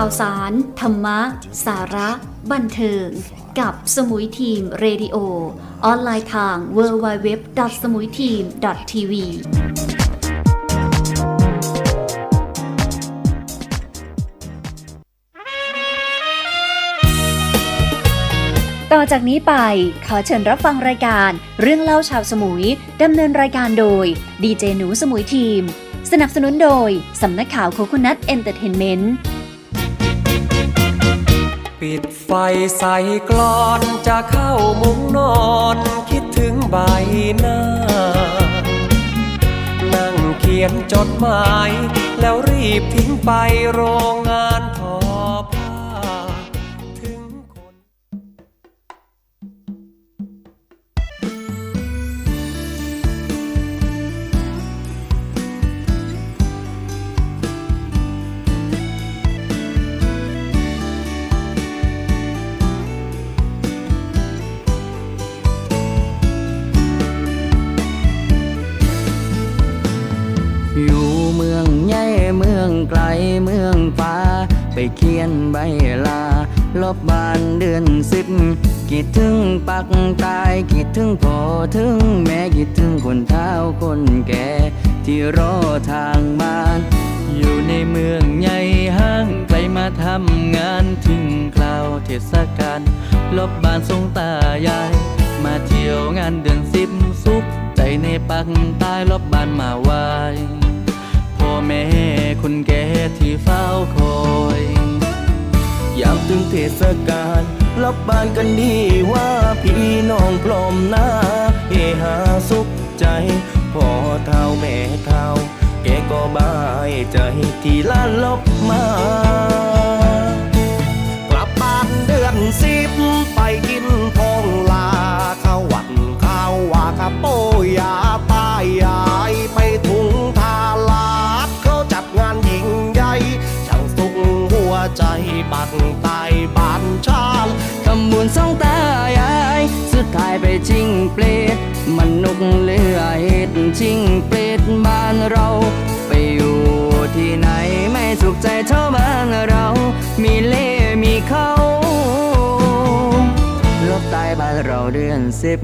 ข่าวสาร ธรรมะ สาระ บันเทิง กับสมุยทีมเรดิโอ ออนไลน์ทาง www. สมุยทีม .tv ต่อจากนี้ไปขอเชิญรับฟังรายการเรื่องเล่าชาวสมุย ดำเนินรายการโดยดีเจหนูสมุยทีม สนับสนุนโดย สำนักข่าว Coconut Entertainment ปิดไฟใส่กลอนจะเข้ามุ้งนอน คิดถึงใบหน้า นั่งเขียนจดหมาย แล้วรีบทิ้งไปโรง ไปเขียนใบลา ลบบานเดือนสิบคิดถึงปักตายคิดถึงพ่อถึงแม่คิดถึงคนเฒ่าคนแก่ ที่รอทางบ้าน อยู่ในเมืองใหญ่ห้างไกลมาทำงานถึงคราวเทศกาลลบบานทรงตายาย มาเที่ยวงานเดือนสิบสุขใจในปักตายลบบานมาไว แม่คนแก่ที่เฝ้าคอยยามถึงเทศกาลรับบ้านกันดีว่าพี่น้องพร้อมหน้าเฮหาสุขใจพ่อเท่าแม่เท่าแกก็บายใจที่ล้านลบมากลับบ้านเดือนสิบไปกินพองลาข้าวหวันข้าวว่าข้าโปยาป สุดท้ายไปชิงเปรตมันนุกเลือเหตุชิงเปรตบ้านเรา ไปอยู่ที่ไหนไม่สุขใจเท่าบ้านเรา มีเล่มีเขาลบตายบ้านเราเดือนสิบ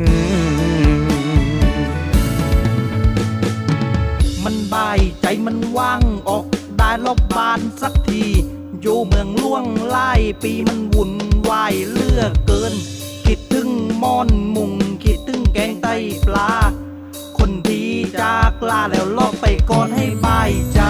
มันบายใจมันว่างออกได้ลบบานสักที อยู่เมืองล่วงไล่ปีมันวุ่นวายเลือกเกิน ก่อนให้บายใจ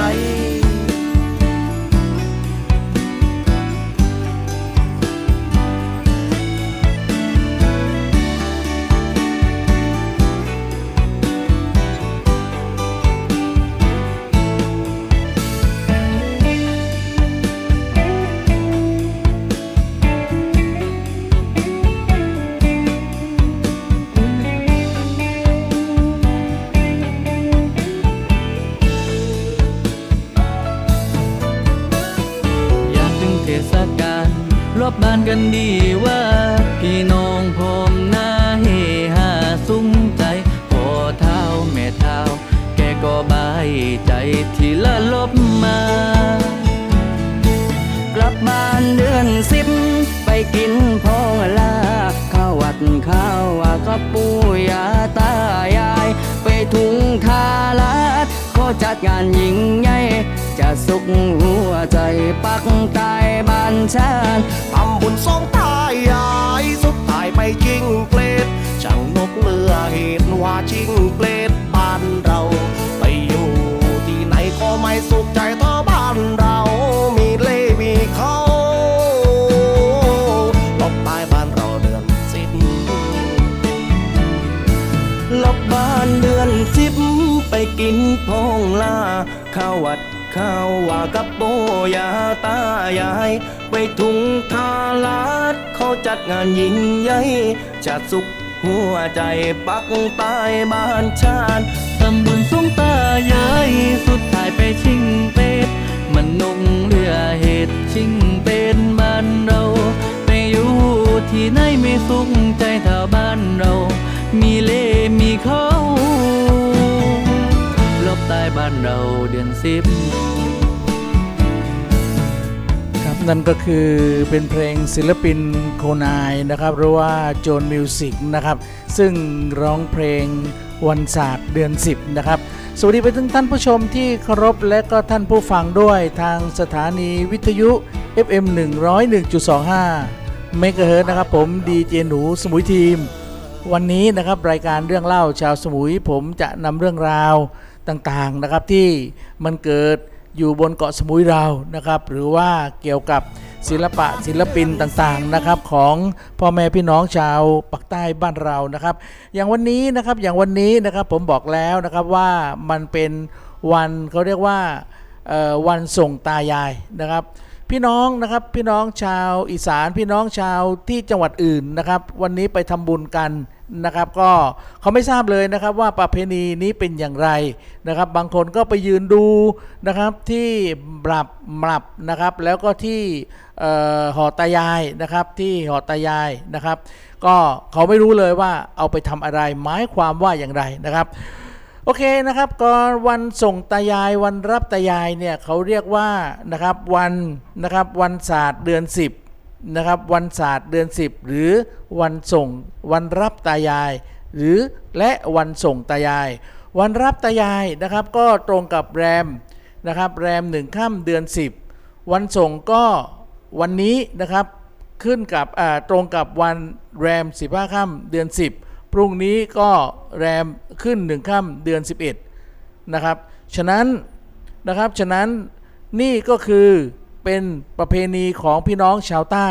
กันดีว่าพี่น้องพร้อมหน้าเฮหาซุ้มใจพอเท้าแม่เท้าแกก็บายใจที่ละลบมา กลับบ้านเดือนสิบไปกินพองลาข้าววัดข้าวว่ากับปู่ยาตายาย ไปทุ่งทาลาดเขาจัดงานยิ่งใหญ่ จะสุขหัวใจปักตายบ้านชาทำบุญสองตายยายสุดท้ายไปจิงเปลดช่างนกเลือเห็นว่าจิงเปลดบ้านเรา ไปอยู่ที่ไหนก็ไม่สุขใจเท่าบ้านเรา มีเล่มีเขาลบตายบ้านเราเดือนสิบลบบ้านเดือนสิบไปกินพองลาข้าววัด ข้าวว่ากับโบยาตายาย ไปทุงทาลาดเขาจัดงานยิ่งใหญ่จัดสุขหัวใจปักตายบ้านชาติตำบุญสงตายายสุดท้ายไปชิงเป็ด มันนุ่งเรือเหตุชิงเป็นบ้านเรา ไปอยู่ที่ไหนไม่สุขใจเท่าบ้านเรา มีเล่มีเขา ตายบ้านเราเดือนสิบนั่นก็คือเป็นเพลงศิลปินโคนายนะครับหรือว่าโจนมิวสิกนะครับ ซึ่งร้องเพลงวันศาสตร์เดือน 10 นะครับ สวัสดีไปถึงท่านผู้ชมที่เคารพและก็ท่านผู้ฟังด้วยทางสถานีวิทยุ FM 101.25เมกะเฮิร์นะครับผมดีเจหนูสมุยทีม วันนี้นะครับรายการเรื่องเล่าชาวสมุยผมจะนำเรื่องราว ต่างๆนะครับที่มันเกิดอยู่บนเกาะสมุยเรานะครับ หรือว่าเกี่ยวกับศิลปะศิลปินต่างๆนะครับของพ่อแม่พี่น้องชาวปักใต้บ้านเรานะครับ อย่างวันนี้นะครับอย่างวันนี้นะครับผมบอกแล้วนะครับว่ามันเป็นวันเขาเรียกว่าวันส่งตายายนะครับ พี่น้องนะครับพี่น้องชาวอีสานพี่น้องชาวที่จังหวัดอื่นนะครับ วันนี้ไปทำบุญกัน นะครับก็เขาไม่ทราบเลยนะครับว่าประเพณีนี้เป็นอย่างไรนะครับ บางคนก็ไปยืนดูนะครับที่บลับมลับนะครับ แล้วก็ที่หอตายายนะครับที่หอตายายนะครับ ก็เขาไม่รู้เลยว่าเอาไปทำอะไรหมายความว่าอย่างไรนะครับโอเคนะครับก่อนวันส่งตายายวันรับตายายเนี่ยเขาเรียกว่านะครับวันนะครับวันศาสตร์เดือน 10 นะครับวันศาสตร์เดือน 10 หรือวันส่งวันรับตายาย หรือและวันส่งตายาย วันรับตายายนะครับก็ตรงกับแรมนะครับแรมหนึ่งค่ำเดือน 10 วันส่งก็วันนี้นะครับขึ้นกับตรงกับวันแรม 15ค่ำเดือน 10 พรุ่งนี้ก็แรมขึ้นหนึ่งค่ำเดือน 11นะครับฉะนั้นนะครับฉะนั้นนี่ก็คือ เป็นประเพณีของพี่น้องชาวใต้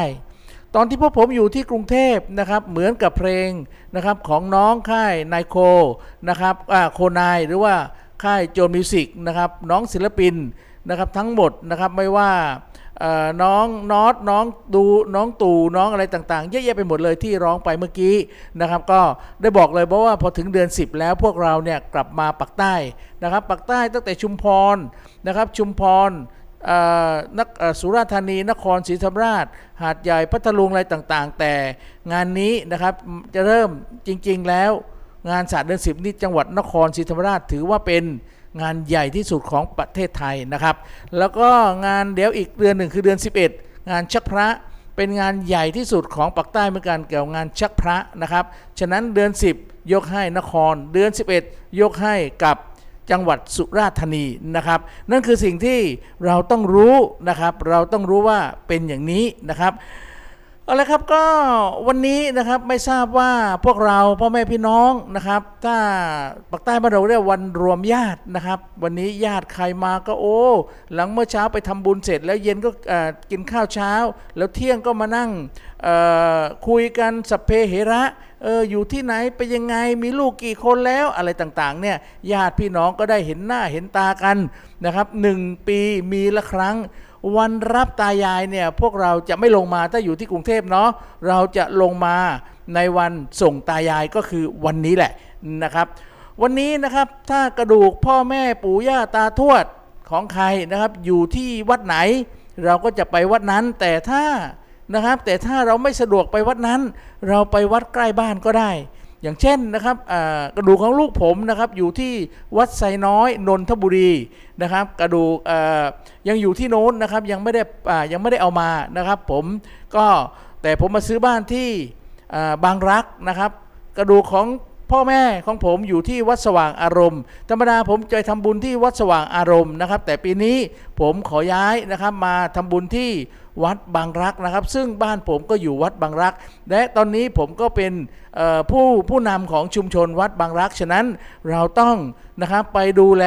ตอนที่พวกผมอยู่ที่กรุงเทพนะครับเหมือนกับเพลงนะครับของน้องค่ายนายโคนะครับโคนายหรือว่าค่ายโจนมิวสิกนะครับน้องศิลปินนะครับทั้งหมดนะครับไม่ว่าน้องนอตน้องดูน้องตู่น้องอะไรต่างๆ เยอะแยะไปหมดเลยที่ร้องไปเมื่อกี้นะครับ ก็ได้บอกเลยเพราะว่าพอถึงเดือน 10 แล้วพวกเราเนี่ยกลับมาปักใต้นะครับปักใต้ตั้งแต่ชุมพรนะครับชุมพร นักสุราษฎร์ธานีนครศรีธรรมราช หาดใหญ่พัทลุงอะไรต่างๆ แต่งานนี้นะครับจะเริ่มจริงๆแล้วงานศาสตร์เดือนสิบนี้จังหวัดนครศรีธรรมราชถือว่าเป็นงานใหญ่ที่สุดของประเทศไทยนะครับ แล้วก็งานเดี๋ยวอีกเดือนหนึ่งคือเดือน 11 งานชักพระเป็นงานใหญ่ที่สุดของปักใต้เหมือนกันเกี่ยวงานชักพระนะครับ ฉะนั้นเดือน 10 ยกให้นคร เดือน 11 ยกให้กับ จังหวัดสุราษฎร์ธานีนะครับ นั่นคือสิ่งที่เราต้องรู้นะครับ เราต้องรู้ว่าเป็นอย่างนี้นะครับ เอาละครับก็วันนี้นะครับไม่ทราบว่าพวกเราพ่อแม่พี่น้องนะครับถ้าปักใต้บ้านเราเรียกวันรวมญาตินะครับ วันนี้ญาติใครมาก็โอ้ หลังเมื่อเช้าไปทำบุญเสร็จ แล้วเย็นก็กินข้าวเช้า แล้วเที่ยงก็มานั่งคุยกันสเพเหระเอออยู่ที่ไหนไปยังไงมีลูกกี่คนแล้วอะไรต่างๆเนี่ยญาติพี่น้องก็ได้เห็นหน้าเห็นตากันนะครับหนึ่งปีมีละครั้ง วันรับตายายเนี่ยพวกเราจะไม่ลงมาถ้าอยู่ที่กรุงเทพเนาะเราจะลงมาในวันส่งตายายก็คือวันนี้แหละนะครับ วันนี้นะครับถ้ากระดูกพ่อแม่ปู่ย่าตาทวดของใครนะครับอยู่ที่วัดไหน เราก็จะไปวัดนั้นแต่ถ้านะครับแต่ถ้าเราไม่สะดวกไปวัดนั้น เราไปวัดใกล้บ้านก็ได้ อย่างเช่นนะครับกระดูกของลูกผมนะครับอยู่ที่วัดไซน้อยนนทบุรีนะครับ กระดูกยังอยู่ที่โน้นนะครับยังไม่ได้ยังไม่ได้เอามานะครับ ผมก็แต่ผมมาซื้อบ้านที่บางรักนะครับ กระดูกของพ่อแม่ของผมอยู่ที่วัดสว่างอารมณ์ ธรรมดาผมจะทำบุญที่วัดสว่างอารมณ์นะครับ แต่ปีนี้ผมขอย้ายนะครับมาทำบุญที่ วัดบางรักนะครับ ซึ่งบ้านผมก็อยู่วัดบางรัก และตอนนี้ผมก็เป็นผู้ผู้นำของชุมชนวัดบางรัก ฉะนั้นเราต้องนะครับไปดูแล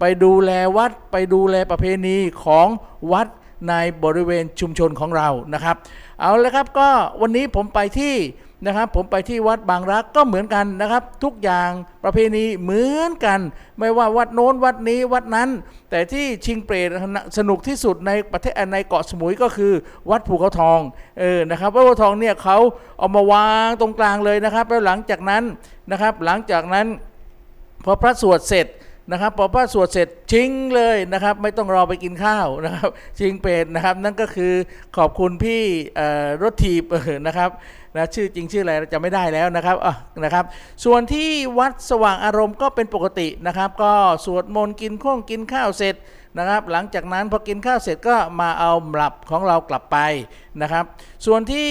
ไปดูแลวัดไปดูแลประเพณีของวัดในบริเวณชุมชนของเรานะครับ เอาละครับก็วันนี้ผมไปที่ นะครับผมไปที่วัดบางรักก็เหมือนกันนะครับ ทุกอย่างประเพณีเหมือนกัน ไม่ว่าวัดโน้นวัดนี้วัดนั้น แต่ที่ชิงเปรตสนุกที่สุดในประเทศในเกาะสมุยก็คือ วัดภูเขาทองเออนะครับวัดภูเขาทองเนี่ยเขาเอามาวางตรงกลางเลยนะครับ แล้วหลังจากนั้นนะครับ หลังจากนั้นพอพระสวดเสร็จ นะครับพอพระสวดเสร็จชิงเลยนะครับ ไม่ต้องรอไปกินข้าวนะครับชิงเป็ดนะครับ นั่นก็คือขอบคุณพี่รถทีบนะครับนะชื่อจริงชื่ออะไรจะไม่ได้แล้วนะครับอะนะครับ ส่วนที่วัดสว่างอารมณ์ก็เป็นปกตินะครับ ก็สวดมนต์กินข้องกินข้าวเสร็จนะครับ หลังจากนั้นพอกินข้าวเสร็จก็มาเอาหลับของเรากลับไปนะครับ ส่วนที่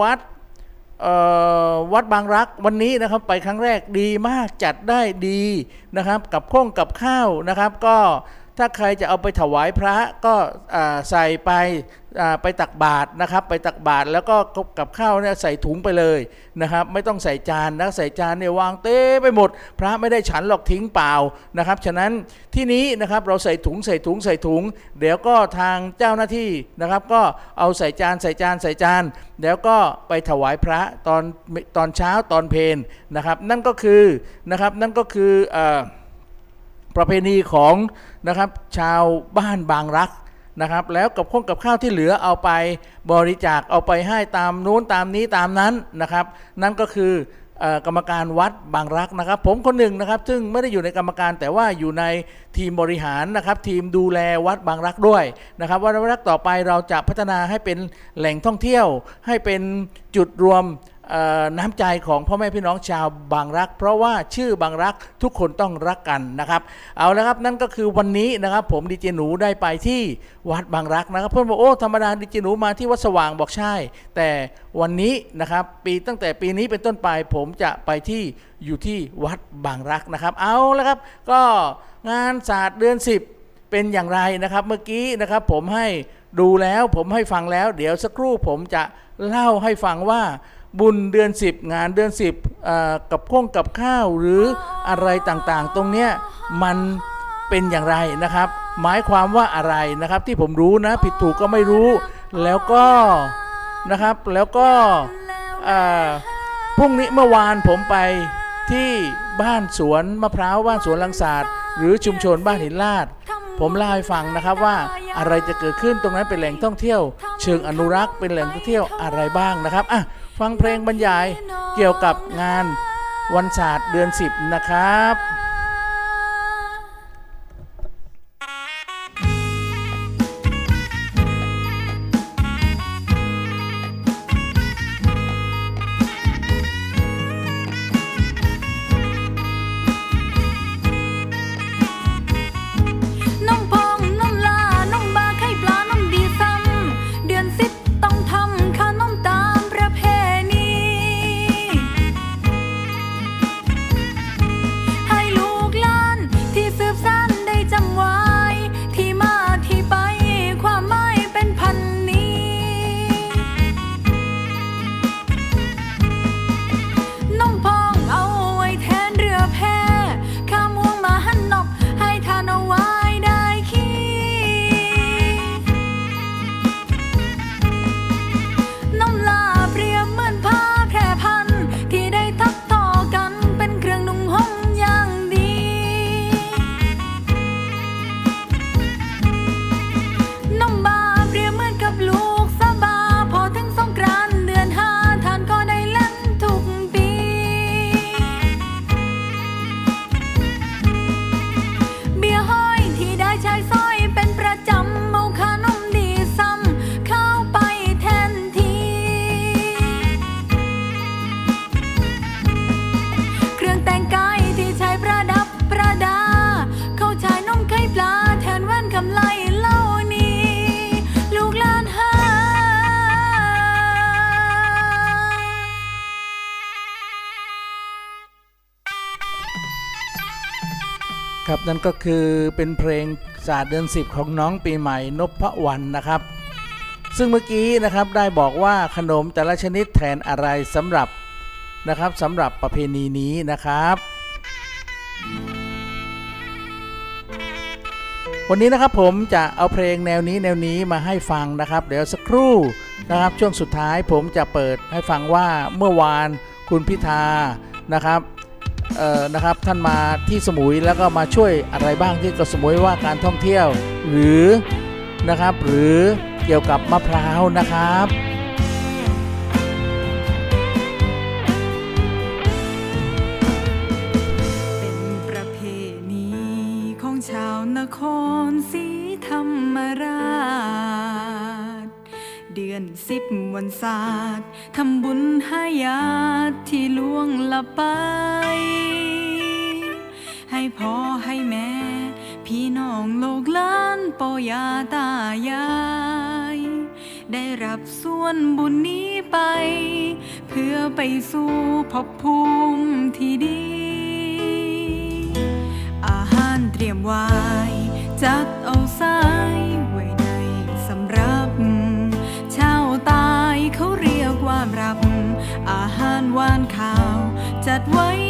วัด วัดบางรักวันนี้นะครับไปครั้งแรกดีมากจัดได้ดีนะครับ กับข้องกับข้าวนะครับ ก็ ถ้าใครจะเอาไปถวายพระก็ใส่ไปไปตักบาตรนะครับ ไปตักบาตรแล้วก็กับข้าวเนี่ยใส่ถุงไปเลยนะครับ ไม่ต้องใส่จานนะใส่จานเนี่ยวางเต้ไปหมด พระไม่ได้ฉันหรอกทิ้งเปล่านะครับ ฉะนั้นที่นี้นะครับเราใส่ถุงใส่ถุงใส่ถุง เดี๋ยวก็ทางเจ้าหน้าที่นะครับ ก็เอาใส่จานใส่จานใส่จานแล้วก็ไปถวายพระตอนตอนเช้าตอนเพลนะครับ นั่นก็คือนะครับนั่นก็คืออ ประเพณีของนะครับชาวบ้านบางรักนะครับ แล้วกับข้องกับข้าวที่เหลือเอาไปบริจาคเอาไปให้ตามนู้นตามนี้ตามนั้นนะครับ นั่นก็คืออกรรมการวัดบางรักนะครับ ผมคนหนึ่งนะครับซึ่งไม่ได้อยู่ในกรรมการแต่ว่าอยู่ในทีมบริหารนะครับ ทีมดูแลวัดบางรักด้วยนะครับวัดบางรักต่อไปเราจะพัฒนาให้เป็นแหล่งท่องเที่ยว ให้เป็นจุดรวม น้ำใจของพ่อแม่พี่น้องชาวบางรัก เพราะว่าชื่อบางรักทุกคนต้องรักกันนะครับ เอาละครับนั่นก็คือวันนี้นะครับ ผมดีเจหนูได้ไปที่วัดบางรักนะครับ เพื่อนบอกโอ้ธรรมดาดีเจหนูมาที่วัดสว่างบอกใช่ แต่วันนี้นะครับ ปีตั้งแต่ปีนี้เป็นต้นไป ผมจะไปที่อยู่ที่วัดบางรักนะครับ เอาละครับ ก็งานศาสตร์เดือน 10 เป็นอย่างไรนะครับ เมื่อกี้นะครับ ผมให้ดูแล้วผมให้ฟังแล้ว เดี๋ยวสักครู่ผมจะเล่าให้ฟังว่า บุญเดือน 10 งานเดือน 10 กับข้องกับข้าวหรืออะไรต่างๆ ตรงเนี้ยมันเป็นอย่างไรนะครับ หมายความว่าอะไรนะครับที่ผมรู้นะ ผิดถูกก็ไม่รู้แล้วก็นะครับแล้วก็พรุ่งนี้เมื่อวานผมไปที่บ้านสวนมะพร้าวบ้านสวนลังศาสตร์หรือชุมชนบ้านหินลาด ผมเล่าให้ฟังนะครับว่าอะไรจะเกิดขึ้นตรงนั้นเป็นแหล่งท่องเที่ยว เชิงอนุรักษ์เป็นแหล่งท่องเที่ยวอะไรบ้างนะครับอะ ฟังเพลงบรรยายเกี่ยวกับงานวันศาสตร์เดือน 10 นะครับ ก็คือเป็นเพลงศาสตร์เดือน10 ของน้องปีใหม่นพวรรณนะครับ ซึ่งเมื่อกี้นะครับได้บอกว่าขนมแต่ละชนิดแทนอะไรสำหรับนะครับสำหรับประเพณีนี้นะครับ วันนี้นะครับผมจะเอาเพลงแนวนี้แนวนี้มาให้ฟังนะครับ เดี๋ยวสักครู่นะครับช่วงสุดท้ายผมจะเปิดให้ฟังว่าเมื่อวานคุณพิธานะครับ นะครับท่านมาที่สมุยแล้วก็มาช่วยอะไรบ้างที่กระสมุยว่าการท่องเที่ยว หรือนะครับหรือเกี่ยวกับมะพร้าวนะครับเป็นประเพณีของชาวนครศรีธรรมราช อนสิบวันศาสตร์ทำบุญให้ญาติที่ล่วงละไป ให้พ่อให้แม่ พี่น้องโลกล้านปอยาตายาย ได้รับส่วนบุญนี้ไป เพื่อไปสู่ภพภูมิที่ดี อาหารเตรียมไว้จัดเอาสายไว้ในสำรับ ตายเขาเรียกว่ารับ อาหารหวานข้าว จัดไว้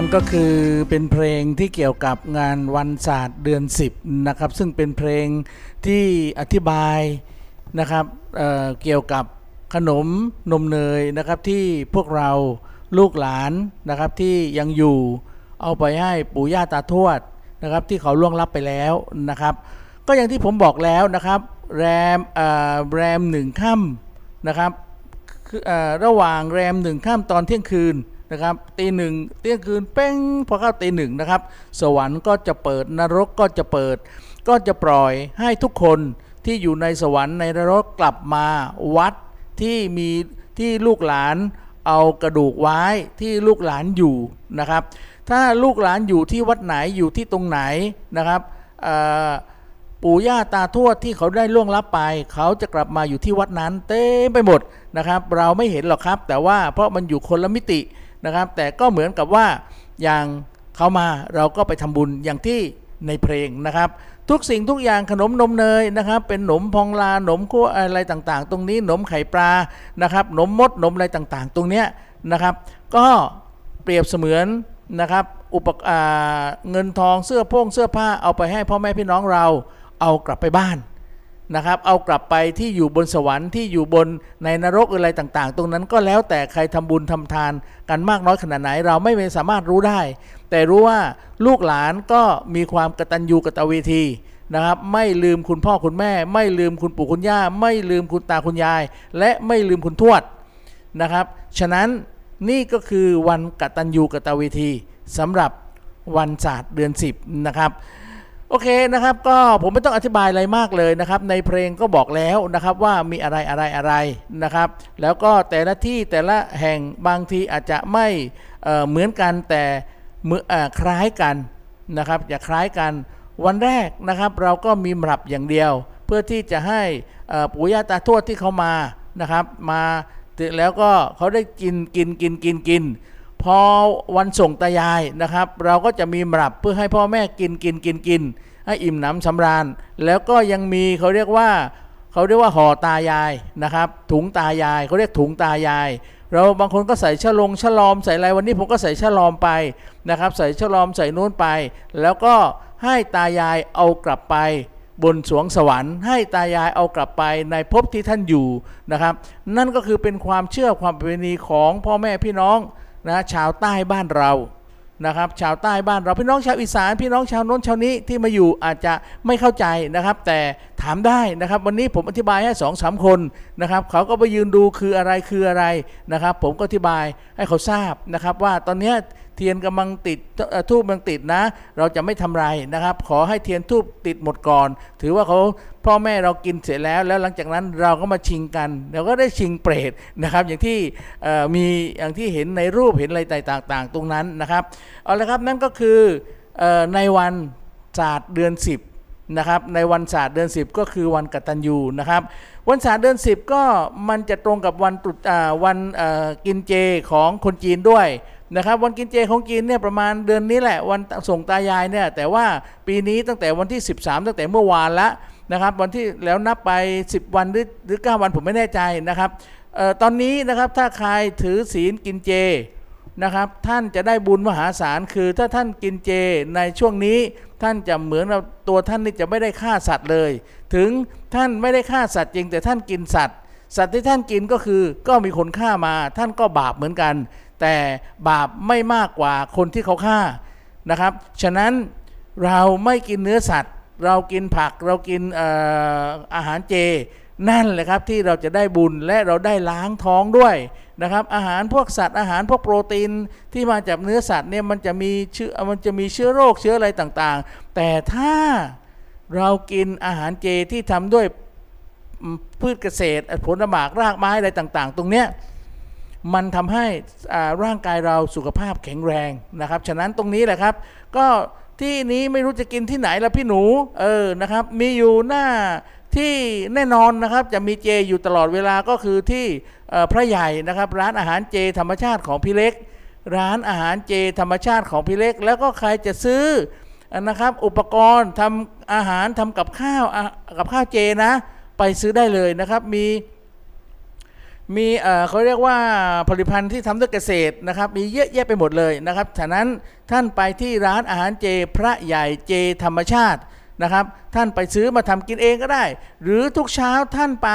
นั่นก็คือเป็นเพลงที่เกี่ยวกับงานวันศาสตร์เดือน 10นะครับซึ่งเป็นเพลงที่อธิบายนะครับเเกี่ยวกับขนมนมเนยนะครับที่พวกเราลูกหลานนะครับที่ยังอยู่เอาไปให้ปู่ย่าตาทวดนะครับที่เขาล่วงลับไปแล้วนะครับ ก็อย่างที่ผมบอกแล้วนะครับแรมแรมหนึ่งค่ำนะครับระหว่างแรมหนึ่งค่ำตอนเที่ยงคืน นะครับตีหนึ่งเที่ยงคืนเป้งพอเข้าตีหนึ่งนะครับ สวรรค์ก็จะเปิดนรกก็จะเปิด ก็จะปล่อยให้ทุกคนที่อยู่ในสวรรค์ในนรกกลับมาวัดที่มีที่ลูกหลานเอากระดูกไว้ที่ลูกหลานอยู่นะครับ ถ้าลูกหลานอยู่ที่วัดไหนอยู่ที่ตรงไหนนะครับปู่ย่าตาทวดที่เขาได้ล่วงลับไป เขาจะกลับมาอยู่ที่วัดนั้น เต็มไปหมดนะครับ เราไม่เห็นหรอกครับ แต่ว่าเพราะมันอยู่คนละมิติ นะครับ แต่ก็เหมือนกับว่าอย่างเขามาเราก็ไปทำบุญอย่างที่ในเพลงนะครับ ทุกสิ่งทุกอย่างขนมนมเนยนะครับ เป็นหนมพองลาหนมคั่วอะไรต่างๆ ตรงนี้หนมไข่ปลานะครับหนมมดหนมอะไรต่างๆ ตรงเนี้ยนะครับ ก็เปรียบเสมือนนะครับอุปกอ่าเงินทองเสื้อโพ่งเสื้อผ้าเอาไปให้พ่อแม่พี่น้องเราเอากลับไปบ้าน นะครับ เอากลับไปที่อยู่บนสวรรค์ที่อยู่บนในนรกอะไรต่างๆ ตรงนั้นก็แล้วแต่ใครทำบุญทำทานกันมากน้อยขนาดไหน เราไม่สามารถรู้ได้ แต่รู้ว่าลูกหลานก็มีความกตัญญูกตเวทีนะครับไม่ลืมคุณพ่อคุณแม่ ไม่ลืมคุณปู่คุณย่า ไม่ลืมคุณตาคุณยาย และไม่ลืมคุณทวดนะครับ ฉะนั้นนี่ก็คือวันกตัญญูกตเวทีสำหรับวันศาสตร์เดือน 10 นะครับ โอเคนะครับก็ผมไม่ต้องอธิบายอะไรมากเลยนะครับในเพลงก็บอกแล้วนะครับว่ามีอะไรอะไรอะไรนะครับแล้วก็แต่ละที่แต่ละแห่งบางทีอาจจะไม่เเหมือนกันแต่คล้ายกันนะครับอย่าคล้ายกันวันแรกนะครับเราก็มีมรับอย่างเดียว เพื่อที่จะให้ปู่ย่าตาทวดที่เขามานะครับมาแล้วก็เขาได้กินกินกินกินกิน พอวันส่งตายายนะครับ เราก็จะมีหมรับเพื่อให้พ่อแม่กินกินกินกิน ให้อิ่มหนำสำราญ แล้วก็ยังมีเขาเรียกว่าเขาเรียกว่าห่อตายายนะครับ ถุงตายายเขาเรียกถุงตายาย เราบางคนก็ใส่ชะลงชะลอมใส่อะไรวันนี้ผมก็ใส่ชะลอมไปนะครับ ใส่ชะลอมใส่นู้นไป แล้วก็ให้ตายายเอากลับไปบนสวงสวรรค์ให้ตายายเอากลับไปในภพที่ท่านอยู่นะครับ นั่นก็คือเป็นความเชื่อความประเพณีของพ่อแม่พี่น้อง นะชาวใต้บ้านเรานะครับชาวใต้บ้านเราพี่น้องชาวอีสานพี่น้องชาวโน้นชาวนี้ที่มาอยู่อาจจะไม่เข้าใจนะครับ แต่ถามได้นะครับวันนี้ผมอธิบายให้สองสามคนนะครับเขาก็ไปยืนดูคืออะไรคืออะไรนะครับ ผมก็อธิบายให้เขาทราบนะครับ ว่าตอนเนี้ย เทียนกำลังติดทูบกำลังติดนะ เราจะไม่ทำไรนะครับ ขอให้เทียนทูบติดหมดก่อน ถือว่าเขาพ่อแม่เรากินเสร็จแล้ว แล้วหลังจากนั้นเราก็มาชิงกัน เราก็ได้ชิงเปรตนะครับ อย่างที่มีอย่างที่เห็นในรูปเห็นอะไรต่างๆ ตรงนั้นนะครับเอาละครับนั่นก็คืออในวันศาสตร์เดือน 10นะครับในวันศาสตร์เดือน 10 ก็คือวันกตัญญูนะครับ วันศาสตร์เดือน 10 ก็มันจะตรงกับวันตรุษวันกินเจของคนจีนด้วย นะครับวันกินเจของจีนเนี่ยประมาณเดือนนี้แหละวันส่งตายายเนี่ยแต่ว่าปีนี้ตั้งแต่วันที่ 13 ตั้งแต่เมื่อวานละนะครับวันที่แล้วนับไป 10 วันหรือหรือ9วันผมไม่แน่ใจนะครับออตอนนี้นะครับถ้าใครถือศีลกินเจนะครับท่านจะได้บุญมหาศาลคือถ้าท่านกินเจในช่วงนี้ท่านจะเหมือนเราตัวท่านนี่จะไม่ได้ฆ่าสัตว์เลย ถึงท่านไม่ได้ฆ่าสัตว์จริงแต่ท่านกินสัตว์ สัตว์ที่ท่านกินก็คือก็มีคนฆ่ามาท่านก็บาปเหมือนกัน แต่บาปไม่มากกว่าคนที่เขาฆ่านะครับ ฉะนั้นเราไม่กินเนื้อสัตว์ เรากินผักเรากินออาหารเจ นั่นแหละครับที่เราจะได้บุญและเราได้ล้างท้องด้วยนะครับ อาหารพวกสัตว์อาหารพวกโปรตีนที่มาจากเนื้อสัตว์เนี่ยมันจะมีเชื้อมันจะมีเชื้อโรคเชื้ออะไรต่างๆ แต่ถ้าเรากินอาหารเจที่ทำด้วยพืชเกษตรผลหมากรากไม้อะไรต่างๆ ตรงเนี้ย มันทำให้ร่างกายเราสุขภาพแข็งแรงนะครับ ฉะนั้นตรงนี้แหละครับ ก็ที่นี้ไม่รู้จะกินที่ไหนละพี่หนู เออนะครับ มีอยู่หน้าที่แน่นอนนะครับจะมีเจอยู่ตลอดเวลาก็คือที่พระใหญ่นะครับ ร้านอาหารเจธรรมชาติของพี่เล็ก ร้านอาหารเจธรรมชาติของพี่เล็ก แล้วก็ใครจะซื้อนะครับ อุปกรณ์ทำอาหารทำกับข้าวกับข้าวเจนะ ไปซื้อได้เลยนะครับมี มีเขาเรียกว่าผลิตภัณฑ์ที่ทำด้วยเกษตรนะครับ มีเยอะแยะไปหมดเลยนะครับฉะนั้นท่านไปที่ร้านอาหารเจพระใหญ่เจธรรมชาตินะครับ ท่านไปซื้อมาทำกินเองก็ได้ หรือทุกเช้าท่านไป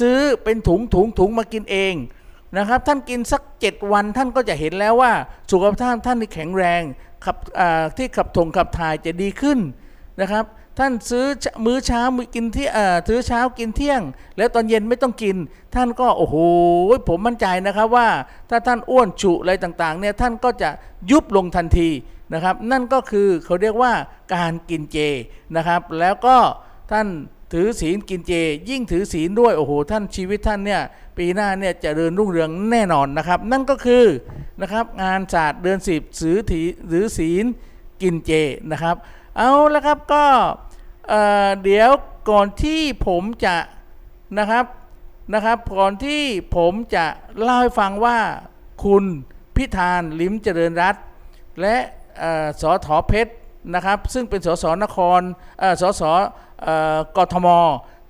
ซื้อเป็นถุงถุงถุงมากินเองนะครับ ท่านกินสัก 7 วันท่านก็จะเห็นแล้วว่า สุขภาพท่านท่านนี่แข็งแรงขับที่ขับถงขับถ่ายจะดีขึ้นนะครับ ท่านซื้อมื้อเช้ามื้อกินที่เอ่อซื้อเช้ากินเที่ยง แล้วตอนเย็นไม่ต้องกิน ท่านก็โอ้โหผมมั่นใจนะครับว่าถ้าท่านอ้วนฉุอะไรต่างๆเนี่ยท่านก็จะยุบลงทันทีนะครับ นั่นก็คือเขาเรียกว่าการกินเจนะครับ แล้วก็ท่านถือศีลกินเจ ยิ่งถือศีลด้วยโอ้โหท่านชีวิตท่านเนี่ยปีหน้าเนี่ยจะเดินรุ่งเรืองแน่นอนนะครับ นั่นก็คือนะครับงานศาสตร์เดือนสิบสือถือศีลกินเจนะครับ เอาละครับก็ เเดี๋ยวก่อนที่ผมจะนะครับนะครับก่อนที่ผมจะเล่าให้ฟังว่าคุณพิธานลิมเจริญรัตและสอถอเพชรนะครับซึ่งเป็นสสนครสสกทม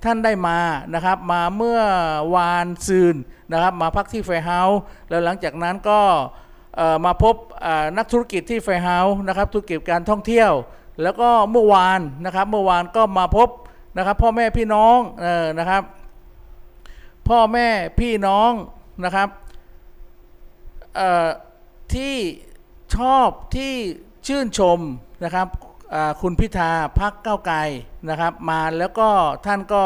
ท่านได้มานะครับมาเมื่อวานซืนนะครับมาพักที่ไฟเฮาส์แล้วหลังจากนั้นก็มาพบนักธุรกิจที่ไฟเฮาส์นะครับธุรกิจการท่องเที่ยว แล้วก็เมื่อวานนะครับเมื่อวานก็มาพบนะครับ พ่อแม่พี่น้องเออนะครับ พ่อแม่พี่น้องนะครับเอ่อที่ชอบที่ชื่นชมนะครับคุณพิธาพักเก้าไกลนะครับ มาแล้วก็ท่านก็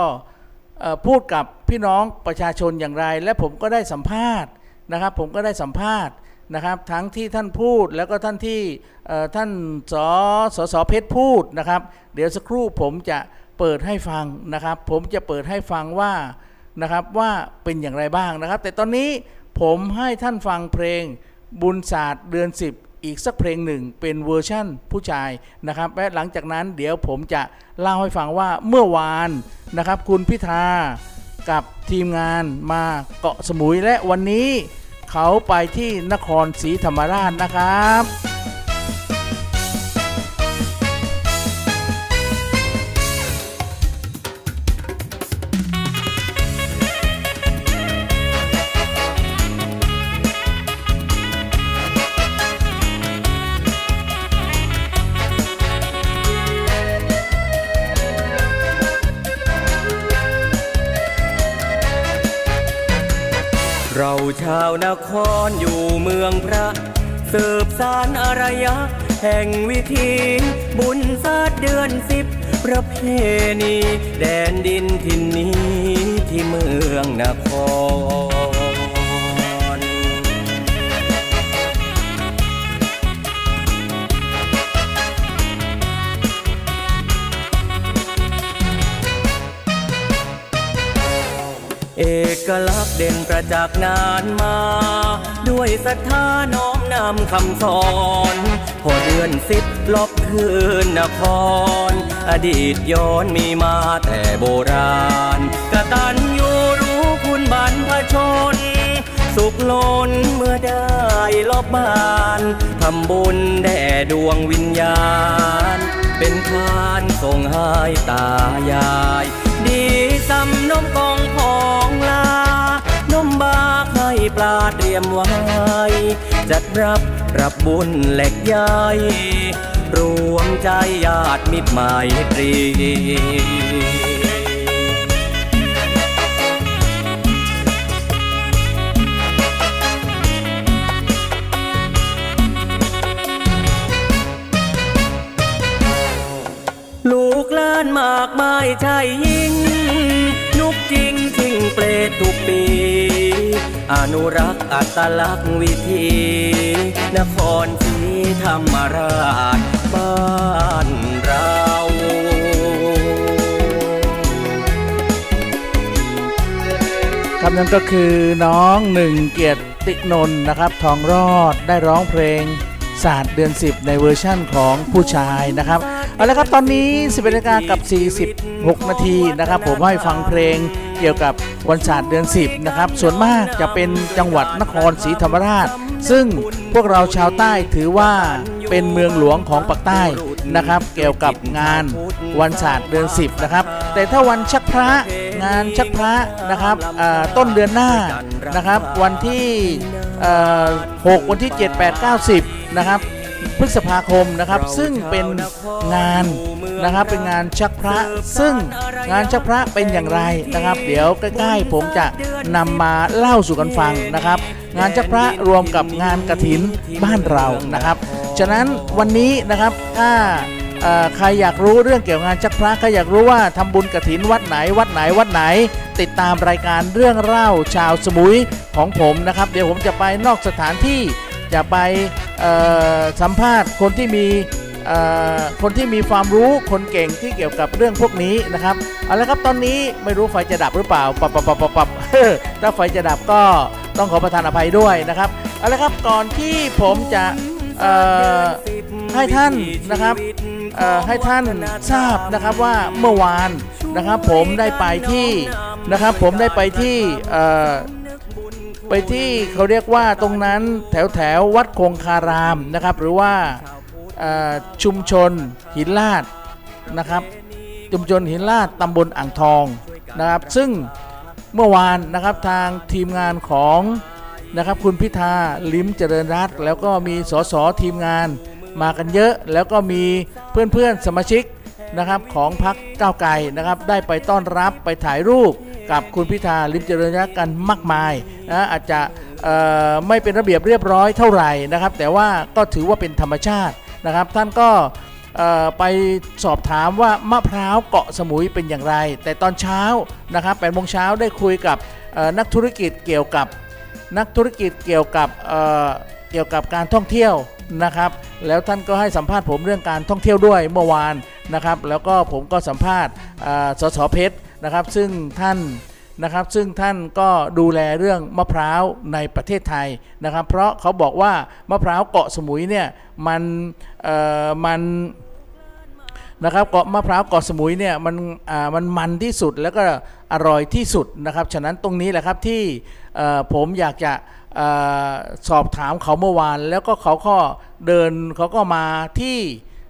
พูดกับพี่น้องประชาชนอย่างไร และผมก็ได้สัมภาษณ์นะครับ ผมก็ได้สัมภาษณ์ นะครับทั้งที่ท่านพูดแล้วก็ท่านที่ท่านสสสเพชรพูดนะครับ เดี๋ยวสักครู่ผมจะเปิดให้ฟังนะครับ ผมจะเปิดให้ฟังว่านะครับว่าเป็นอย่างไรบ้างนะครับ แต่ตอนนี้ผมให้ท่านฟังเพลงบุญศาสตร์เดือน 10 อีกสักเพลงหนึ่งเป็นเวอร์ชั่นผู้ชายนะครับและหลังจากนั้นเดี๋ยวผมจะเล่าให้ฟังว่าเมื่อวานนะครับ คุณพิธากับทีมงานมาเกาะสมุยและวันนี้ เขาไปที่นครศรีธรรมราชนะครับ เราชาวนครอยู่เมืองพระ สืบสารอารยะ แห่งวิธีบุญศาสตร์เดือนสิบประเพณี แดนดินทินนี้ที่เมืองนคร เอกลักษณ์เด่นประจักษ์นานมา ด้วยศรัทธาน้อมนำคำสอนพอเดือนสิบลบคืนนคร อดีตย้อนมีมาแต่โบราณกตันยูรู้คุณบรรพชน สุขล้นเมื่อได้ลบบ้านทำบุญแด่ดวงวิญญาณ เป็นทานส่งให้ตายาย ดีสำนมกองของลานมบากให้ปลาเตรียมไว้ จัดรับรับบุญเหล็กใหญ่รวมใจญาติมิตรหมตรี กหล้านมากมายชายยิ่งนุกจริงทิ้งเปรตทุกปี อนุรักษ์อัตลักษณ์วิธี นครศรีธรรมราชบ้านเราครับนั่นก็คือน้องหนึ่งเกียรตินนท์นะครับ ทองรอดได้ร้องเพลงศาสตร์เดือน 10 ในเวอร์ชั่นของผู้ชายนะครับ เอาละครับตอนนี้11นาฬิกากับ 46 นาทีนะครับ ผมให้ฟังเพลงเกี่ยวกับวันศาสตร์เดือน 10 นะครับ ส่วนมากจะเป็นจังหวัดนครศรีธรรมราช ซึ่งพวกเราชาวใต้ถือว่าเป็นเมืองหลวงของปักษ์ใต้นะครับ เกี่ยวกับงานวันศาสตร์เดือน 10 นะครับ แต่ถ้าวันชักพระงานชักพระนะครับต้นเดือนหน้านะครับ วันที่ 6 วันที่ 7 8 9 10 นะครับ พฤษภาคมนะครับ ซึ่งเป็นงานนะครับเป็นงานชักพระ ซึ่งงานชักพระเป็นอย่างไรนะครับ เดี๋ยวใกล้ๆผมจะนำมาเล่าสู่กันฟังนะครับ งานชักพระรวมกับงานกระถินบ้านเรานะครับ ฉะนั้นวันนี้นะครับถ้าเอ่อใครอยากรู้เรื่องเกี่ยวกับงานชักพระใครอยากรู้ว่าทำบุญกระถินวัดไหนวัดไหนวัดไหน ติดตามรายการเรื่องเล่าชาวสมุยของผมนะครับ เดี๋ยวผมจะไปนอกสถานที่จะไปเอ่อ สัมภาษณ์คนที่มีคนที่มีความรู้คนเก่งที่เกี่ยวกับเรื่องพวกนี้นะครับเอาละครับตอนนี้ไม่รู้ไฟจะดับหรือเปล่าปับปับปับปับปับถ้าไฟจะดับก็ต้องขอประทานอภัยด้วยนะครับเอาละครับก่อนที่ผมจะให้ท่านนะครับให้ท่านทราบนะครับว่าเมื่อวานนะครับผมได้ไปที่นะครับผมได้ไปที่ ไปที่เขาเรียกว่าตรงนั้นแถวแถววัดคงคารามนะครับ หรือว่าชุมชนหินลาดนะครับชุมชนหินลาดตำบลอ่างทองนะครับ ซึ่งเมื่อวานนะครับทางทีมงานของนะครับคุณพิธาลิมเจริญรัตน์แล้วก็มีสสทีมงานมากันเยอะ แล้วก็มีเพื่อนๆสมาชิกนะครับของพรรคก้าวไกลนะครับ ได้ไปต้อนรับไปถ่ายรูป กับคุณพิธาลิมเจริญรัตน์กันมากมายนะอาจจะไม่เป็นระเบียบเรียบร้อยเท่าไหร่นะครับ แต่ว่าก็ถือว่าเป็นธรรมชาตินะครับ ท่านก็ไปสอบถามว่ามะพร้าวเกาะสมุยเป็นอย่างไร แต่ตอนเช้านะครับ8โมงเช้าได้คุยกับนักธุรกิจเกี่ยวกับนักธุรกิจเกี่ยวกับเเกี่ยวกับการท่องเที่ยวนะครับ แล้วท่านก็ให้สัมภาษณ์ผมเรื่องการท่องเที่ยวด้วยเมื่อวานนะครับ แล้วก็ผมก็สัมภาษณ์สสเพชร นะครับซึ่งท่านนะครับซึ่งท่านก็ดูแลเรื่องมะพร้าวในประเทศไทยนะครับ เพราะเขาบอกว่ามะพร้าวเกาะสมุยเนี่ยมันเอ่อมันนะครับเกาะมะพร้าวเกาะสมุยเนี่ยมันอ่ามันมันที่สุดแล้วก็อร่อยที่สุดนะครับฉะนั้นตรงนี้แหละครับที่เอ่อผมอยากจะเออสอบถามเขาเมื่อวาน แล้วก็เขาก็เดินเขาก็มาที่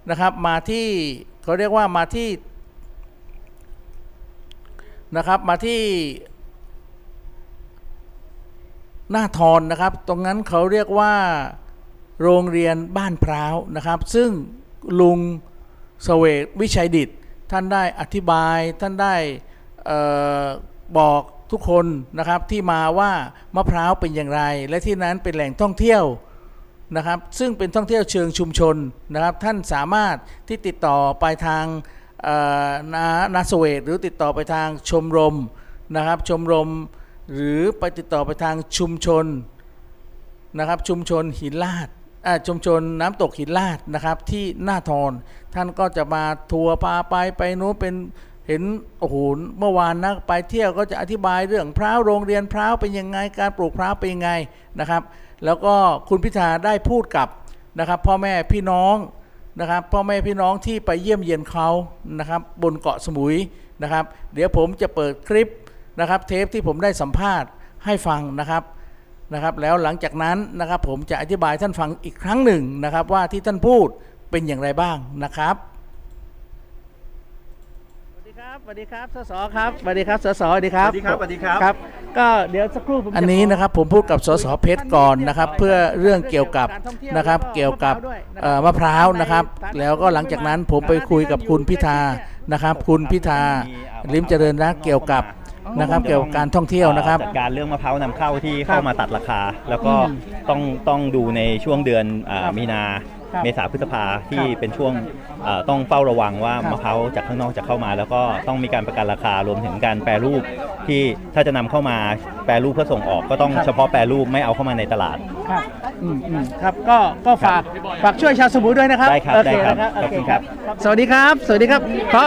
นะครับมาที่เขาเรียกว่ามาที่ นะครับมาที่หน้าทอนนะครับ ตรงนั้นเขาเรียกว่าโรงเรียนบ้านพร้าวนะครับ ซึ่งลุงเสวกวิชัยดิตท่านได้อธิบายท่านได้บอกทุกคนนะครับที่มาว่ามะพร้าวเป็นอย่างไร และที่นั้นเป็นแหล่งท่องเที่ยวนะครับ ซึ่งเป็นท่องเที่ยวเชิงชุมชนนะครับ ท่านสามารถที่ติดต่อไปทาง นานาสเวตหรือติดต่อไปทางชมรมนะครับ ชมรมหรือไปติดต่อไปทางชุมชนนะครับ ชุมชนหินลาดชุมชนน้ำตกหินลาดนะครับ ที่หน้าทอนท่านก็จะมาทัวร์พาไปไปนู้นเป็นเห็นโอ้โหเมื่อวานนะไปเที่ยวก็จะอธิบายเรื่องพร้าวโรงเรียนพร้าวเป็นยังไงการปลูกพร้าวเป็นยังไงนะครับ แล้วก็คุณพิธาได้พูดกับนะครับ พ่อแม่พี่น้อง นะครับพ่อแม่พี่น้องที่ไปเยี่ยมเยียนเขานะครับบนเกาะสมุยนะครับ เดี๋ยวผมจะเปิดคลิปนะครับ เทปที่ผมได้สัมภาษณ์ให้ฟังนะครับนะครับ แล้วหลังจากนั้นนะครับผมจะอธิบายท่านฟังอีกครั้งหนึ่งนะครับ ว่าที่ท่านพูดเป็นอย่างไรบ้างนะครับ ครับสวัสดีครับสสครับสวัสดีครับสสสวัสดีครับสวัสดีครับสวัสดีครับครับก็เดี๋ยวสักครู่ผมอันนี้นะครับผมพูดกับสสเพชรก่อนนะครับ เพื่อเรื่องเกี่ยวกับนะครับเกี่ยวกับเอ่อมะพร้าวนะครับ แล้วก็หลังจากนั้นผมไปคุยกับคุณพิธานะครับ คุณพิธาลิมเจริญรักเกี่ยวกับนะครับเกี่ยวกับการท่องเที่ยวนะครับจัดการเรื่องมะพร้าวนำเข้าที่เข้ามาตัดราคา แล้วก็ต้องต้องดูในช่วงเดือนอ่ามีนาครับ เมษาพฤษภาที่เป็นช่วงอ่าต้องเฝ้าระวังว่าครับมะพร้าวจากข้างนอกจะเข้ามา แล้วก็ต้องมีการประกันราคารวมถึงการแปรรูปที่ถ้าจะนำเข้ามาแปรรูปเพื่อส่งออกก็ต้องครับเฉพาะแปรรูปไม่เอาเข้ามาในตลาดครับอืมอืมครับก็ก็ฝากฝากช่วยชาวสมุยด้วยนะครับได้ครับโอได้เคครับนะขอบคุณครับ สวัสดีครับ สวัสดีครับขอ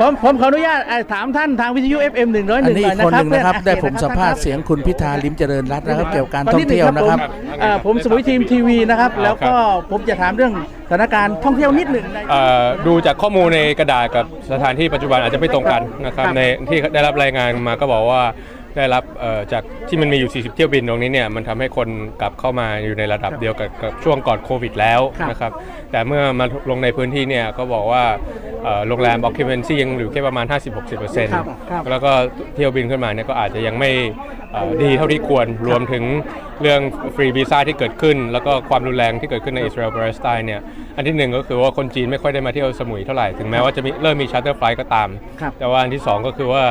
ผมผมขออนุญาตเอ่อถามท่านทางวิทยุ FM 1 0 1หน่อยอันนี้อีกคนหนึ่งนะครับเพื่อได้ผมสัมภาษณ์เสียงคุณพิธาลิมเจริญรัตน์นะครับ เกี่ยวกับการท่องเที่ยวนะครับตอผมเอ่อผมสมุยทีมทีวีนะครับ แล้วก็ผมจะถามเรื่องสถานการณ์ท่องเที่ยวนิดหนึ่งในเอ่อดูจากข้อมูลในกระดาษกับสถานที่ปัจจุบันอาจจะไม่ตรงกันนะครับครับในที่ได้รับรายงานมาก็บอกว่า ได้รับเอ่อจากที่มันมีอยู่ 40 เที่ยวบินตรงนี้เนี่ยมันทำให้คนกลับเข้ามาอยู่ในระดับเดียวกับกับช่วงก่อนโควิดแล้วครับนะครับแต่เมื่อมาลงในพื้นที่เนี่ยก็บอกว่าเอ่อโรงแรม occupancy ยังอยู่แค่ประมาณ 50-60%ครับครับแล้วก็เที่ยวบินขึ้นมาเนี่ยก็อาจจะยังไม่เอ่อดีเท่าที่ควรรวมถึงเรื่องฟรีวีซ่าที่เกิดขึ้น แล้วก็ความรุนแรงที่เกิดขึ้นในอิสราเอลปาเลสไตน์เนี่ย อันที่หนึ่งก็คือว่าคนจีนไม่ค่อยได้มาเที่ยวสมุยเท่าไหร่ ถึงแม้ว่าจะมีเริ่มมี charter flight ก็ตาม ครับแต่ว่าอันที่สองก็คือว่า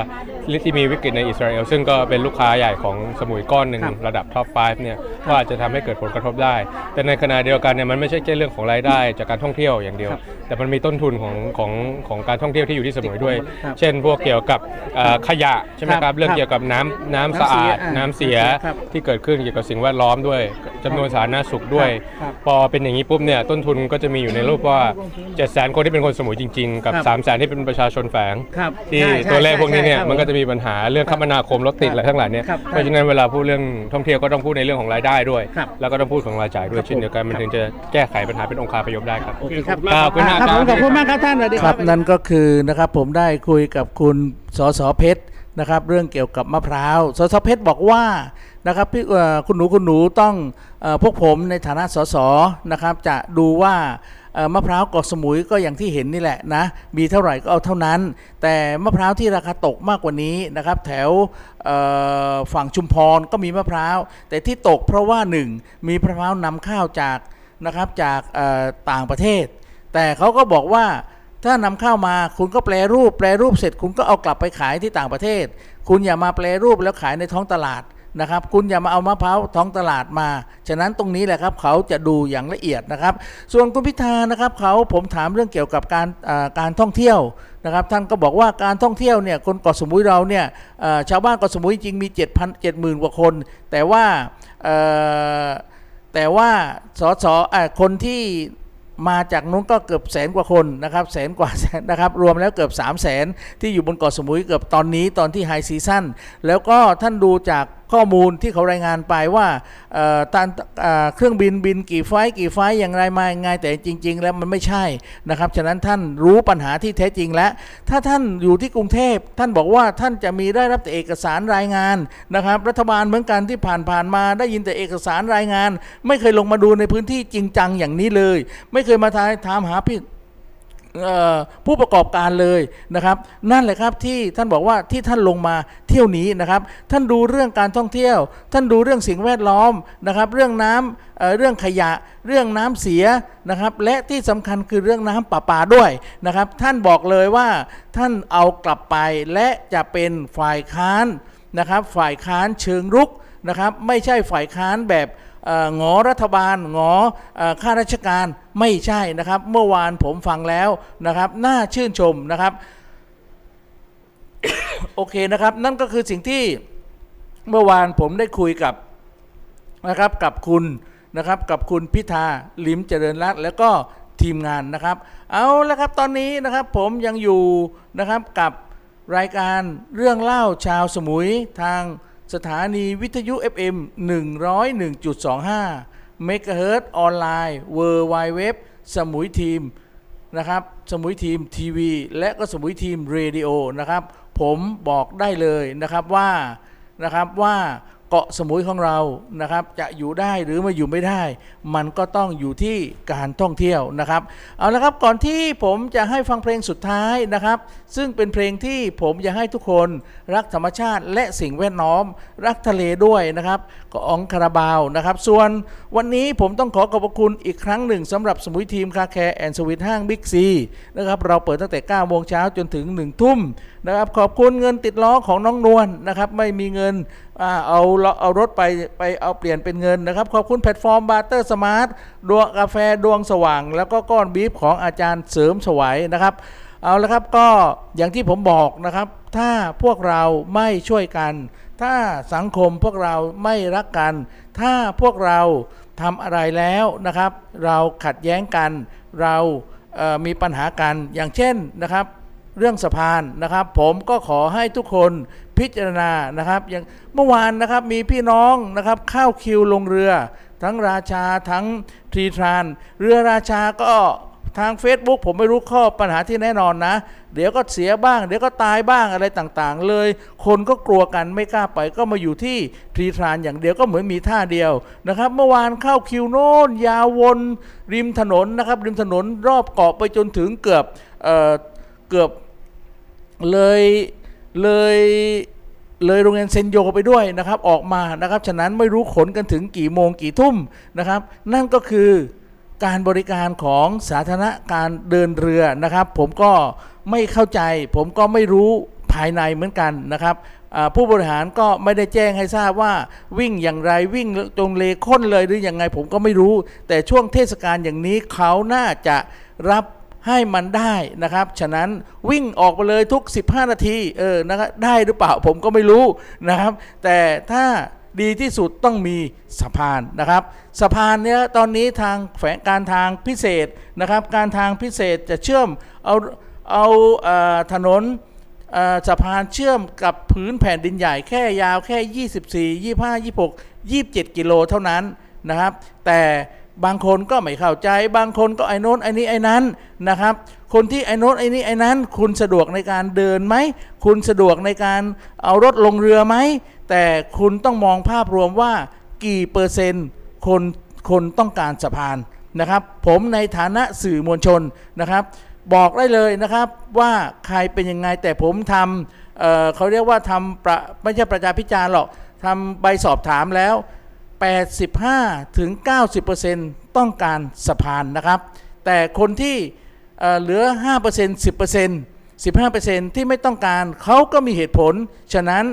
ที่มีวิกฤตในอิสราเอลซึ่งก็เป็นลูกค้าใหญ่ของสมุยก้อนหนึ่งครับระดับ top 5 เนี่ยก็อาจจะทำให้เกิดผลกระทบได้ แต่ในขณะเดียวกันเนี่ยมันไม่ใช่แค่เรื่องของรายได้จากการท่องเที่ยวอย่างเดียว ครับแต่มันมีต้นทุนของของของการท่องเที่ยวที่อยู่ที่สมุยด้วย ครับเช่น พวกเกี่ยวกับเอ่อขยะใช่ไหมคครัรับบเรื่องครับเกี่ยวกับน้ำน้ำสะอาดน้ำเสียน้ำเสียครับที่เกิดขึ้นเกี่ยวกับสิ่งแวดล้อมด้วยจำนวนสาธารณสุขด้วย ครับพอเป็นอย่างนี้ปุ๊บเนี่ยต้นทุนก็จะมีอยู่ในรูปว่า7 0 0 0 0คนที่เป็นคนสมุยจริง ๆ กับครับ3 0 0 0 0 0ที่เป็นประชาชนแฝง ครับที่ใช่ใช่ตัวเลขพวกนี้เนี่ยใช่มันก็จะมีปัญหาเรื่องคมนาคมรถติดอะไรทั้งหลายเนี่ยครับเพราะฉะนั้นเวลาพูดเรื่องท่องเที่ยวก็ต้องพูดในเรื่องของรายได้ด้วย ครับแล้วก็ต้องพูดของรายจ่ายด้วยเช่นเดียวกันมันถึงจะแก้ไขปัญหาเป็นองค์คาพยพได้ครับ โอเคครับขอบคุณมากครับครับผมขอบคุณมากครับท่านสวัสดีครับนั่นก็คือนะครับผมได้คุยกับคุณสสเพชร นะครับเรื่องเกี่ยวกับมะพร้าวสสเพชรบอกว่านะครับพี่คุณหนูคุณหนูต้องอพวกผมในฐานะสสนะครับจะดูว่ามะพร้าวเกาะสมุยก็อย่างที่เห็นนี่แหละนะมีเท่าไหร่ก็เอาเท่านั้น แต่มะพร้าวที่ราคาตกมากกว่านี้นะครับแถวฝั่งชุมพรก็มีมะพร้าว แต่ที่ตกเพราะว่าหนึ่งมีมะพร้าวนำเข้าวจากนะครับจากต่างประเทศ แต่เขาก็บอกว่า ถ้านำเข้ามาคุณก็แปลรูป แปลรูปเสร็จ คุณก็เอากลับไปขายที่ต่างประเทศ คุณอย่ามาแปลรูปแล้วขายในท้องตลาดนะครับ คุณอย่ามาเอามะพร้าวท้องตลาดมา ฉะนั้นตรงนี้แหละครับ เขาจะดูอย่างละเอียดนะครับ ส่วนคุณพิธานะครับเขาผมถามเรื่องเกี่ยวกับการการท่องเที่ยวนะครับ ท่านก็บอกว่าการท่องเที่ยวเนี่ยคนเกาะสมุยเราเนี่ยชาวบ้านเกาะสมุยจริงมี 7,000 70,000กว่าคน แต่ว่าแต่ว่าสสคนที่ มาจากนู้นก็เกือบแสนกว่าคนนะครับแสนกว่าแสนนะครับรวมแล้วเกือบ3 0 0แสนที่อยู่บนเกาะสมุยเกือบตอนนี้ตอนที่ไฮซีซั่นแล้วก็ท่านดูจาก ข้อมูลที่เขารายงานไปว่าเอ่อตันเครื่องบินบินกี่ไฟล์กี่ไฟล์อย่างไรมายังไงแต่จริง ๆ แล้วมันไม่ใช่นะครับฉะนั้นท่านรู้ปัญหาที่แท้จริงแล้ว ถ้าท่านอยู่ที่กรุงเทพท่านบอกว่าท่านจะมีได้รับแต่เอกสารรายงานนะครับรัฐบาลเหมือนกันที่ผ่านผ่านๆมาได้ยินแต่เอกสารรายงาน ไม่เคยลงมาดูในพื้นที่จริงจังอย่างนี้เลย ไม่เคยมาถามหาพี่ ผู้ประกอบการเลยนะครับ นั่นแหละครับที่ท่านบอกว่าที่ท่านลงมาเที่ยวนี้นะครับ ท่านดูเรื่องการท่องเที่ยว ท่านดูเรื่องสิ่งแวดล้อมนะครับ เรื่องน้ำเเรื่องขยะ เรื่องน้ำเสียนะครับ และที่สำคัญคือเรื่องน้ำประปาด้วยนะครับ ท่านบอกเลยว่าท่านเอากลับไปและจะเป็นฝ่ายค้านนะครับ ฝ่ายค้านเชิงรุกนะครับ ไม่ใช่ฝ่ายค้านแบบ งอรัฐบาลงอข้าราชการไม่ใช่นะครับ เมื่อวานผมฟังแล้วนะครับน่าชื่นชมนะครับโอเคนะครับ นั่นก็คือสิ่งที่เมื่อวานผมได้คุยกับนะครับกับคุณนะครับกับคุณพิธาลิมเจริญรัตน์แล้วก็ทีมงานนะครับ เอาละครับตอนนี้นะครับผมยังอยู่นะครับกับรายการเรื่องเล่าชาวสมุยทาง สถานีวิทยุ FM 101.25เมกะเฮิรตออนไลน์ w w w สมุยทีมนะครับสมุยทีมทีวีและก็สมุยทีมเรดิโอนะครับผมบอกได้เลยนะครับว่านะครับว่า เกาะสมุยของเรานะครับ จะอยู่ได้หรือไม่อยู่ไม่ได้ มันก็ต้องอยู่ที่การท่องเที่ยวนะครับ เอาละครับก่อนที่ผมจะให้ฟังเพลงสุดท้ายนะครับ ซึ่งเป็นเพลงที่ผมอยากให้ทุกคนรักธรรมชาติและสิ่งแวดล้อมรักทะเลด้วยนะครับของคาราบาวนะครับ ส่วนวันนี้ผมต้องขอขอบคุณอีกครั้งหนึ่งสำหรับสมุยทีม Car Care and สวิตห้างบิ๊กซีนะครับเราเปิดตั้งแต่9โมงเช้าจนถึง1ทุ่มนะครับขอบคุณเงินติดล้อของน้องนวลนะครับไม่มีเงิน เอาเอารถไปไปเอาเปลี่ยนเป็นเงินนะครับ ขอบคุณแพลตฟอร์ม Barter Smart ดวงกาแฟดวงสว่าง แล้วก็ก้อนบีฟของอาจารย์เสริมสวัยนะครับ เอาละครับก็อย่างที่ผมบอกนะครับ ถ้าพวกเราไม่ช่วยกัน ถ้าสังคมพวกเราไม่รักกัน ถ้าพวกเราทำอะไรแล้วนะครับ เราขัดแย้งกัน เรามีปัญหากันอย่างเช่นนะครับ เรื่องสะพานนะครับ ผมก็ขอให้ทุกคน พิจารณานะครับอย่างเมื่อวานนะครับมีพี่น้องนะครับเข้าคิวลงเรือ ทั้งราชาทั้งทรีทราน เรือราชาก็ทาง Facebook ผมไม่รู้ข้อปัญหาที่แน่นอนนะ เดี๋ยวก็เสียบ้าง เดี๋ยวก็ตายบ้างอะไรต่างๆ เลย คนก็กลัวกันไม่กล้าไปก็มาอยู่ที่ทรีทรานอย่างเดียวก็เหมือนมีท่าเดียวนะครับ เมื่อวานเข้าคิวโน่นยาววนริมถนนนะครับ ริมถนนรอบเกาะไปจนถึงเกือบเออเกือบเลย เลยเลยโรงเรียนเซนโยไปด้วยนะครับ ออกมานะครับ ฉะนั้นไม่รู้ขนกันถึงกี่โมงกี่ทุ่มนะครับ นั่นก็คือการบริการของสาธารณะการเดินเรือนะครับ ผมก็ไม่เข้าใจ ผมก็ไม่รู้ภายในเหมือนกันนะครับผู้บริหารก็ไม่ได้แจ้งให้ทราบว่าวิ่งอย่างไรวิ่งตรงเลค้นเลยหรือยังไงผมก็ไม่รู้ แต่ช่วงเทศกาลอย่างนี้เขาน่าจะรับ ให้มันได้นะครับ ฉะนั้นวิ่งออกไปเลยทุก 15 นาทีเออนะครับได้หรือเปล่าผมก็ไม่รู้นะครับ แต่ถ้าดีที่สุดต้องมีสะพานนะครับ สะพานเนี้ยตอนนี้ทางแฝงการทางพิเศษนะครับ การทางพิเศษจะเชื่อมเอาเอาเออถนนสะพานเชื่อมกับพื้นแผ่นดินใหญ่แค่ยาวแค่ 24 25 26 27 กิโลเท่านั้นนะครับ แต่ บางคนก็ไม่เข้าใจ บางคนก็ไอ้โน้นไอ้นี้ไอ้นั้นนะครับ คนที่ไอ้โน้นไอ้นี้ไอ้นั้น คุณสะดวกในการเดินไหม คุณสะดวกในการเอารถลงเรือไหม แต่คุณต้องมองภาพรวมว่ากี่เปอร์เซ็นต์คนคนต้องการสะพานนะครับ ผมในฐานะสื่อมวลชนนะครับ บอกได้เลยนะครับว่าใครเป็นยังไงแต่ผมทำเเขาเรียกว่าทำไม่ใช่ประชาพิจารณ์หรอกทำใบสอบถามแล้ว 85ถึง90%ต้องการสะพานนะครับ แต่คนที่เอ่อเหลือ 5% 10% 15%ที่ไม่ต้องการเขาก็มีเหตุผล ฉะนั้น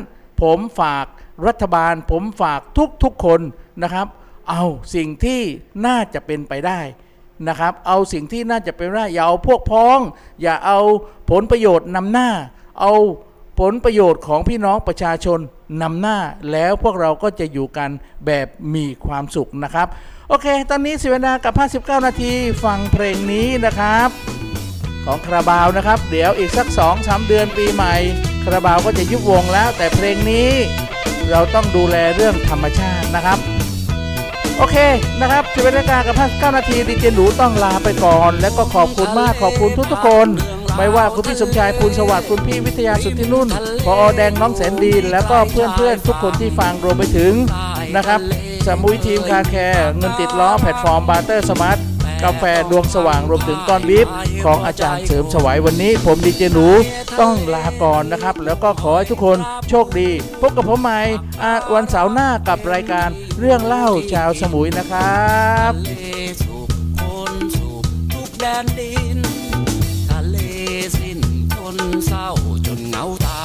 ผมฝากรัฐบาล ผมฝากทุกๆคนนะครับ เอาสิ่งที่น่าจะเป็นไปได้นะครับ เอาสิ่งที่น่าจะเป็นไปได้อย่าเอาพวกพ้อง อย่าเอาผลประโยชน์นำหน้า เอา ผลประโยชน์ของพี่น้องประชาชนนำหน้าแล้วพวกเราก็จะอยู่กันแบบมีความสุขนะครับ โอเค ตอนนี้สิเวลากับ 59 นาทีฟังเพลงนี้นะครับ ของคาราบาวนะครับ เดี๋ยวอีกสัก 2 3 เดือนปีใหม่คาราบาวก็จะยุบวงแล้ว แต่เพลงนี้เราต้องดูแลเรื่องธรรมชาตินะครับโอเคนะครับสิบเวลากับ59นาทีดีเจหนูต้องลาไปก่อน แล้วก็ขอบคุณมากขอบคุณทุกๆคน ไม่ว่าคุณพี่สมชายคุณสวัสดิ์คุณพี่วิทยาสุทธินุ่นพอแดงน้องแสนดีแล้วก็เพื่อนๆทุกคนที่ฟังรวมไปถึงนะครับสมุยทีม Car Care เงินติดล้อแพลตฟอร์ม Barter Smart กาแฟดวงสว่างรวมถึงก้อนบิฟของอาจารย์เสริมสวัยวันนี้ ผมดีเจหนูต้องลาก่อนนะครับ แล้วก็ขอให้ทุกคนโชคดี พบกับผมใหม่วันเสาร์หน้ากับรายการเรื่องเล่าชาวสมุยนะครับ นคนเศ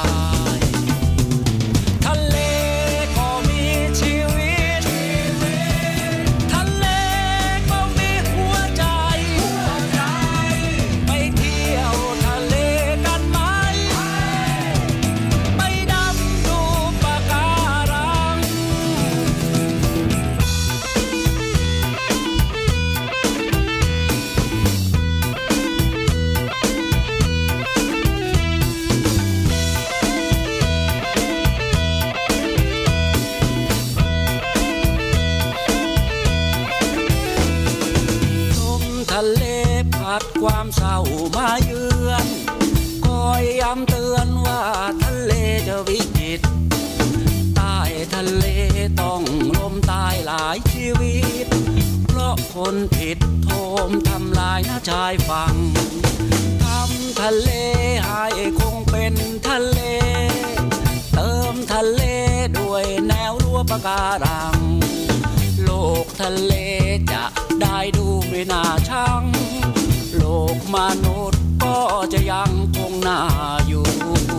เศร้ามาเยือนคอยย้ำเตือนว่าทะเลจะวิกฤตใต้ทะเลต้องลมตายหลายชีวิต เพราะคนผิดโทมทำลายหน้าชายฝั่งทำทะเลให้คงเป็นทะเล เติมทะเลด้วยแนวรั้วปะการัง โลกทะเลจะได้ดูไม่น่าชัง กมนุษย์ก็จะยังคงน่าอยู่